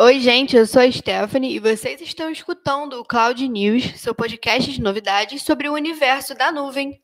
Oi, gente, eu sou a Stephanie e vocês estão escutando o Cloud News, seu podcast de novidades sobre o universo da nuvem.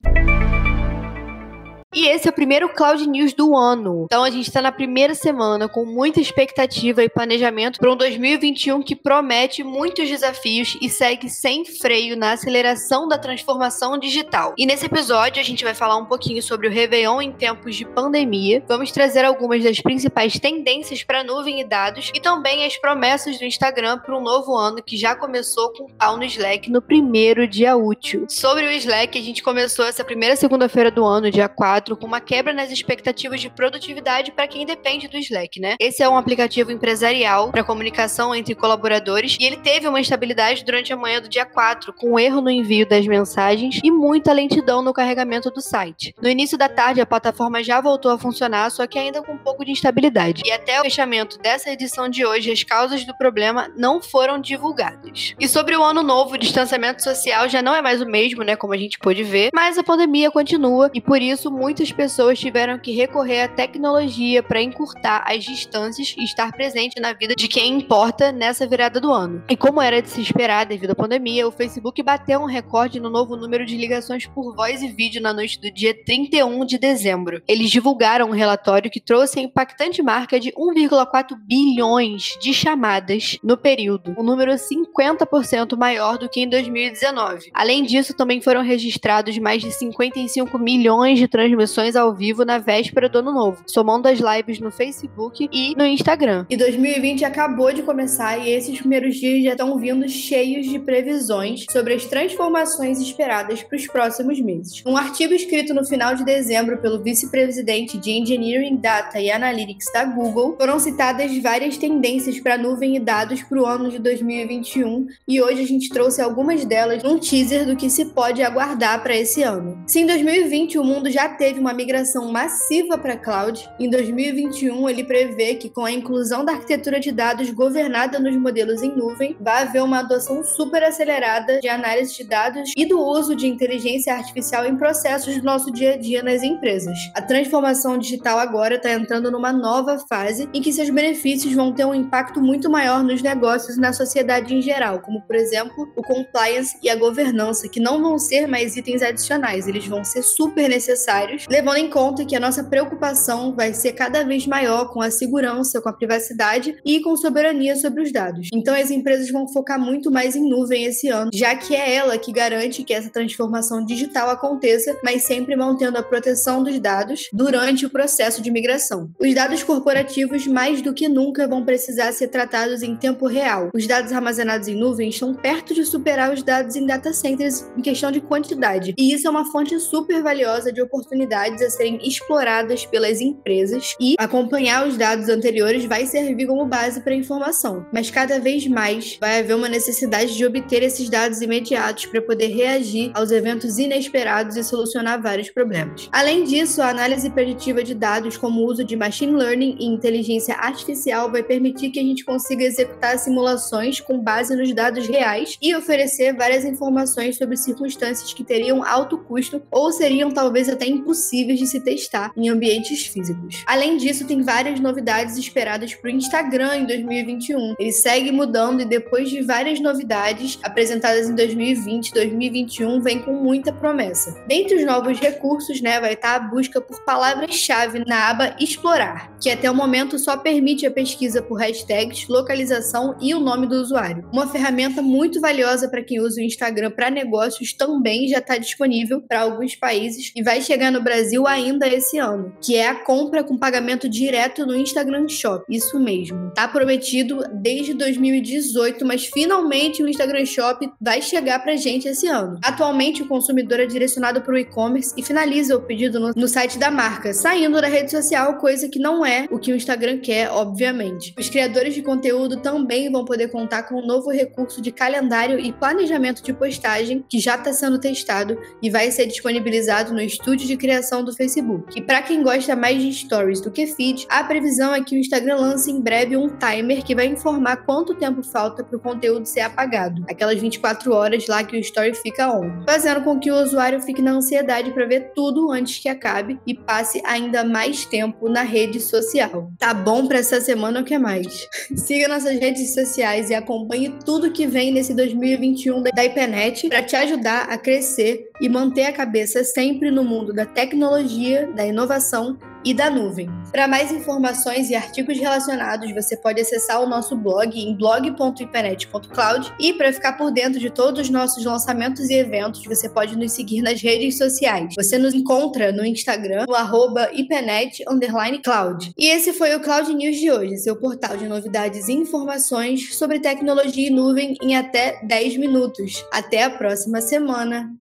E esse é o primeiro Cloud News do ano. Então a gente está na primeira semana com muita expectativa e planejamento para um 2021 que promete muitos desafios e segue sem freio na aceleração da transformação digital. E nesse episódio a gente vai falar um pouquinho sobre o Réveillon em tempos de pandemia. Vamos trazer algumas das principais tendências para nuvem e dados e também as promessas do Instagram para um novo ano que já começou com pau no Slack no primeiro dia útil. Sobre o Slack, a gente começou essa primeira segunda-feira do ano, dia 4 4 com uma quebra nas expectativas de produtividade para quem depende do Slack, né? Esse é um aplicativo empresarial para comunicação entre colaboradores e ele teve uma instabilidade durante a manhã do dia 4, com erro no envio das mensagens e muita lentidão no carregamento do site. No início da tarde, a plataforma já voltou a funcionar, só que ainda com um pouco de instabilidade. E até o fechamento dessa edição de hoje, as causas do problema não foram divulgadas. E sobre o ano novo, o distanciamento social já não é mais o mesmo, né, como a gente pôde ver, mas a pandemia continua e por isso muitas pessoas tiveram que recorrer à tecnologia para encurtar as distâncias e estar presente na vida de quem importa nessa virada do ano. E como era de se esperar devido à pandemia, o Facebook bateu um recorde no novo número de ligações por voz e vídeo na noite do dia 31 de dezembro. Eles divulgaram um relatório que trouxe a impactante marca de 1,4 bilhões de chamadas no período, um número 50% maior do que em 2019. Além disso, também foram registrados mais de 55 milhões de transmissões transmissões ao vivo na véspera do ano novo, somando as lives no Facebook e no Instagram. E 2020 acabou de começar e esses primeiros dias já estão vindo cheios de previsões sobre as transformações esperadas para os próximos meses. Um artigo escrito no final de dezembro pelo vice-presidente de Engineering Data e Analytics da Google, foram citadas várias tendências para nuvem e dados para o ano de 2021 e hoje a gente trouxe algumas delas num teaser do que se pode aguardar para esse ano. Se em 2020 o mundo já teve teve uma migração massiva para cloud. Em 2021, ele prevê que com a inclusão da arquitetura de dados governada nos modelos em nuvem, vai haver uma adoção super acelerada de análise de dados e do uso de inteligência artificial em processos do nosso dia a dia nas empresas. A transformação digital agora está entrando numa nova fase em que seus benefícios vão ter um impacto muito maior nos negócios e na sociedade em geral, como por exemplo o compliance e a governança, que não vão ser mais itens adicionais, eles vão ser super necessários levando em conta que a nossa preocupação vai ser cada vez maior com a segurança, com a privacidade e com soberania sobre os dados. Então as empresas vão focar muito mais em nuvem esse ano, já que é ela que garante que essa transformação digital aconteça, mas sempre mantendo a proteção dos dados durante o processo de migração. Os dados corporativos mais do que nunca vão precisar ser tratados em tempo real. Os dados armazenados em nuvem estão perto de superar os dados em data centers em questão de quantidade, e isso é uma fonte super valiosa de oportunidades oportunidades a serem exploradas pelas empresas e acompanhar os dados anteriores vai servir como base para informação. Mas cada vez mais vai haver uma necessidade de obter esses dados imediatos para poder reagir aos eventos inesperados e solucionar vários problemas. Além disso, a análise preditiva de dados como o uso de machine learning e inteligência artificial vai permitir que a gente consiga executar simulações com base nos dados reais e oferecer várias informações sobre circunstâncias que teriam alto custo ou seriam talvez até impossíveis possíveis de se testar em ambientes físicos. Além disso, tem várias novidades esperadas para o Instagram em 2021. Ele segue mudando e depois de várias novidades apresentadas em 2020, 2021 vem com muita promessa. Dentre os novos recursos, né, vai estar a busca por palavras-chave na aba Explorar, que até o momento só permite a pesquisa por hashtags, localização e o nome do usuário. Uma ferramenta muito valiosa para quem usa o Instagram para negócios também já está disponível para alguns países e vai chegar no Brasil ainda esse ano, que é a compra com pagamento direto no Instagram Shop. Isso mesmo. Tá prometido desde 2018, mas finalmente o Instagram Shop vai chegar pra gente esse ano. Atualmente, o consumidor é direcionado para o e-commerce e finaliza o pedido no, no site da marca, saindo da rede social, coisa que não é o que o Instagram quer, obviamente. Os criadores de conteúdo também vão poder contar com um novo recurso de calendário e planejamento de postagem que já está sendo testado e vai ser disponibilizado no estúdio de criação criação do Facebook. E para quem gosta mais de stories do que feed, a previsão é que o Instagram lance em breve um timer que vai informar quanto tempo falta para o conteúdo ser apagado. Aquelas 24 horas lá que o story fica on, fazendo com que o usuário fique na ansiedade para ver tudo antes que acabe e passe ainda mais tempo na rede social. Tá bom para essa semana o que mais? Siga nossas redes sociais e acompanhe tudo que vem nesse 2021 da IPNET para te ajudar a crescer e manter a cabeça sempre no mundo da tecnologia, da inovação e da nuvem. Para mais informações e artigos relacionados, você pode acessar o nosso blog em blog.ipenet.cloud e para ficar por dentro de todos os nossos lançamentos e eventos, você pode nos seguir nas redes sociais. Você nos encontra no Instagram, no arroba ipenet_cloud. E esse foi o Cloud News de hoje, seu portal de novidades e informações sobre tecnologia e nuvem em até 10 minutos. Até a próxima semana!